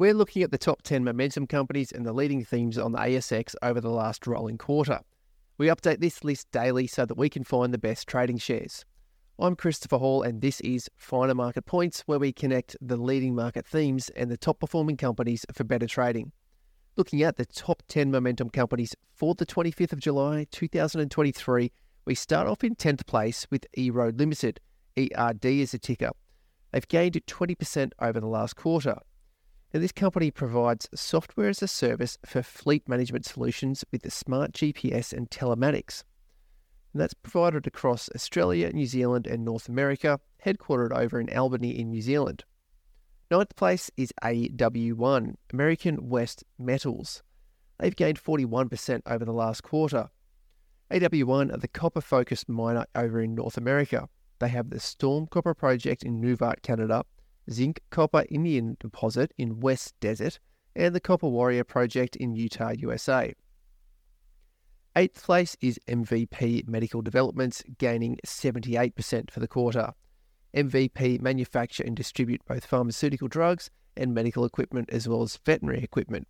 We're looking at the top 10 momentum companies and the leading themes on the ASX over the last rolling quarter. We update this list daily so that we can find the best trading shares. I'm Christopher Hall, and this is Finer Market Points, where we connect the leading market themes and the top performing companies for better trading. Looking at the top 10 momentum companies for the 25th of July 2023, we start off in 10th place with EROAD Limited. ERD is a ticker. They've gained 20% over the last quarter. Now, this company provides software as a service for fleet management solutions with the smart GPS and telematics. And that's provided across Australia, New Zealand, and North America, headquartered over in Albany in New Zealand. Ninth place is AW1, American West Metals. They've gained 41% over the last quarter. AW1 are the copper focused miner over in North America. They have the Storm Copper Project in Nunavut, Canada, Zinc Copper Indium Deposit in West Desert, and the Copper Warrior Project in Utah, USA. Eighth place is MVP Medical Developments, gaining 78% for the quarter. MVP manufacture and distribute both pharmaceutical drugs and medical equipment as well as veterinary equipment.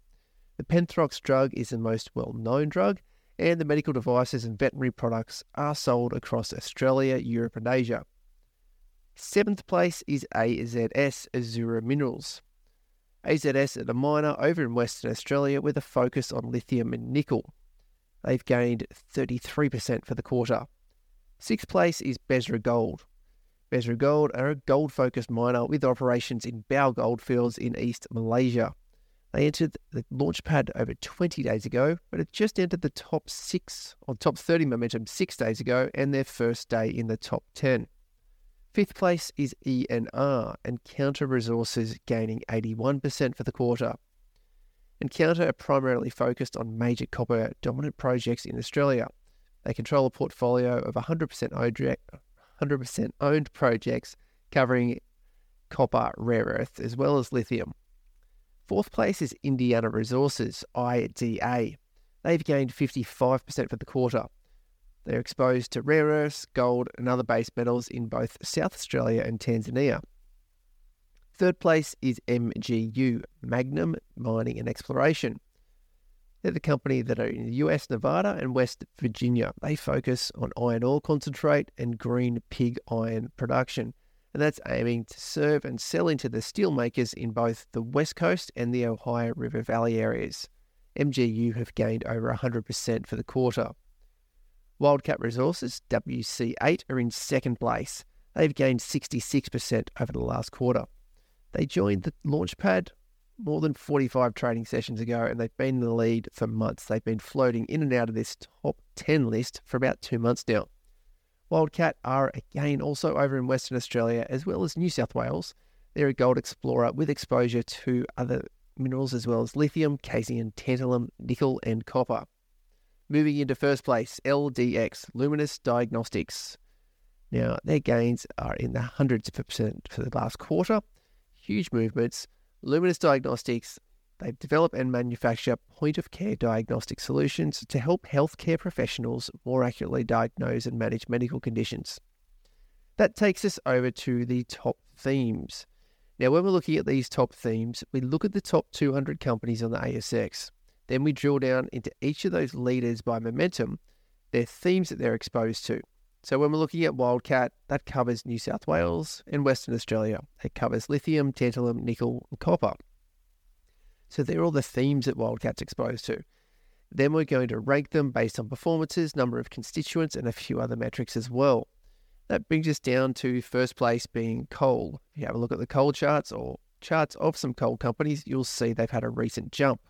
The Penthrox drug is the most well known drug, and the medical devices and veterinary products are sold across Australia, Europe, and Asia. Seventh place is AZS Azure Minerals. AZS are the miner over in Western Australia with a focus on lithium and nickel. They've gained 33% for the quarter. Sixth place is Besra Gold. Besra Gold are a gold focused miner with operations in Bau goldfields in East Malaysia. They entered the launch pad over 20 days ago, but it just entered the top six or top 30 momentum six days ago and their first day in the top 10. Fifth place is ENR, Encounter Resources gaining 81% for the quarter. Encounter are primarily focused on major copper dominant projects in Australia. They control a portfolio of 100% owned, 100% owned projects covering copper, rare earth, as well as lithium. Fourth place is Indiana Resources, IDA. They've gained 55% for the quarter. They're exposed to rare earths, gold, and other base metals in both South Australia and Tanzania. Third place is MGU, Magnum Mining and Exploration. They're the company that are in the US, Nevada, and West Virginia. They focus on iron ore concentrate and green pig iron production, and that's aiming to serve and sell into the steelmakers in both the West Coast and the Ohio River Valley areas. MGU have gained over 100% for the quarter. Wildcat Resources, WC8, are in second place. They've gained 66% over the last quarter. They joined the Launchpad more than 45 trading sessions ago and they've been in the lead for months. They've been floating in and out of this top 10 list for about two months now. Wildcat are again also over in Western Australia as well as New South Wales. They're a gold explorer with exposure to other minerals as well as lithium, caesium, tantalum, nickel, and copper. Moving into first place, LDX, Lumos Diagnostics. Now, their gains are in the hundreds of percent for the last quarter. Huge movements. Lumos Diagnostics, they develop and manufacture point of care diagnostic solutions to help healthcare professionals more accurately diagnose and manage medical conditions. That takes us over to the top themes. Now, when we're looking at these top themes, we look at the top 200 companies on the ASX. Then we drill down into each of those leaders by momentum, their themes that they're exposed to. So when we're looking at Wildcat, that covers New South Wales and Western Australia. It covers lithium, tantalum, nickel, and copper. So they're all the themes that Wildcat's exposed to. Then we're going to rank them based on performances, number of constituents, and a few other metrics as well. That brings us down to first place being coal. If you have a look at the coal charts or charts of some coal companies, you'll see they've had a recent jump.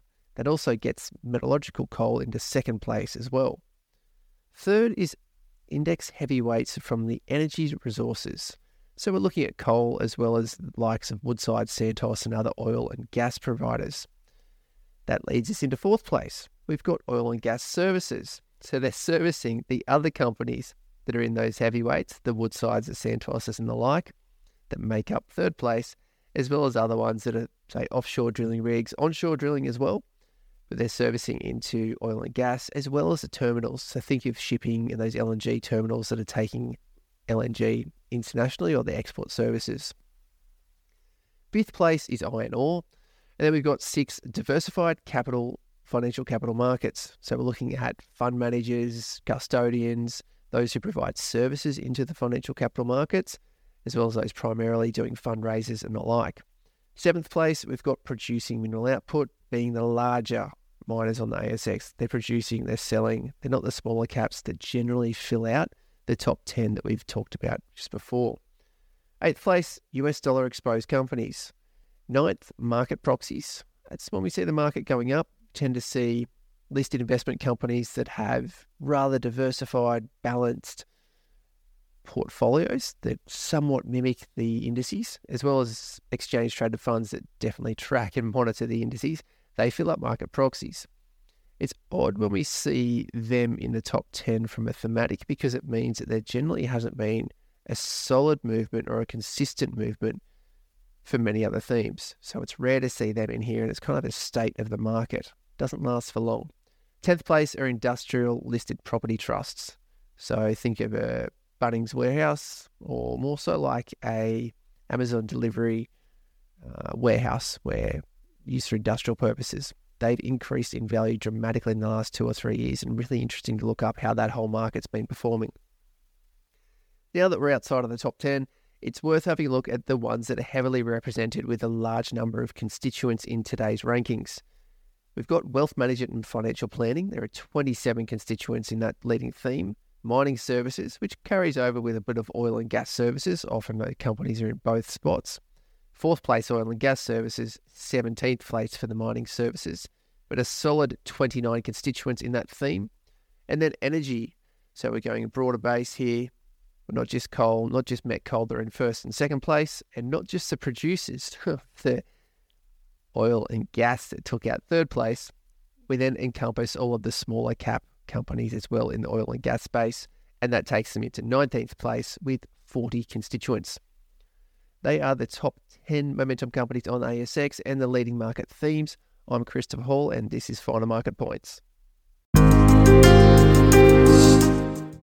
That also gets metallurgical coal into second place as well. Third is index heavyweights from the energy resources. So we're looking at coal as well as the likes of Woodside, Santos, and other oil and gas providers. That leads us into fourth place. We've got oil and gas services. So they're servicing the other companies that are in those heavyweights, the Woodsides, the Santoses, and the like, that make up third place, as well as other ones that are, say, offshore drilling rigs, onshore drilling as well, but they're servicing into oil and gas as well as the terminals. So think of shipping and those LNG terminals that are taking LNG internationally or the export services. Fifth place is iron ore. And then we've got six diversified capital financial capital markets. So we're looking at fund managers, custodians, those who provide services into the financial capital markets, as well as those primarily doing fundraisers and the like. Seventh place, we've got producing mineral output, being the larger miners on the ASX. They're producing, they're selling. They're not the smaller caps that generally fill out the top 10 that we've talked about just before. Eighth place, US dollar exposed companies. Ninth, market proxies. That's when we see the market going up, tend to see listed investment companies that have rather diversified, balanced portfolios that somewhat mimic the indices, as well as exchange traded funds that definitely track and monitor the indices. They fill up market proxies. It's odd when we see them in the top 10 from a thematic because it means that there generally hasn't been a solid movement or a consistent movement for many other themes. So it's rare to see them in here, and it's kind of a state of the market. Doesn't last for long. 10th place are industrial listed property trusts. So think of a Bunnings warehouse, or more so like a Amazon delivery uh, warehouse where used for industrial purposes. They've increased in value dramatically in the last two or three years, and really interesting to look up how that whole market's been performing. Now that we're outside of the top 10, it's worth having a look at the ones that are heavily represented with a large number of constituents in today's rankings. We've got wealth management and financial planning. There are 27 constituents in that leading theme mining services, which carries over with a bit of oil and gas services. Often the companies are in both spots. Fourth place, oil and gas services. 17th place for the mining services, but a solid 29 constituents in that theme. And then energy. So we're going a broader base here. We're Not just coal, not just met coal, they're in first and second place, and not just the producers, the oil and gas that took out third place. We then encompass all of the smaller cap companies as well in the oil and gas space, and that takes them into 19th place with 40 constituents. They are the top 10 momentum companies on ASX and the leading market themes. I'm Christopher Hall, and this is Finer Market Points.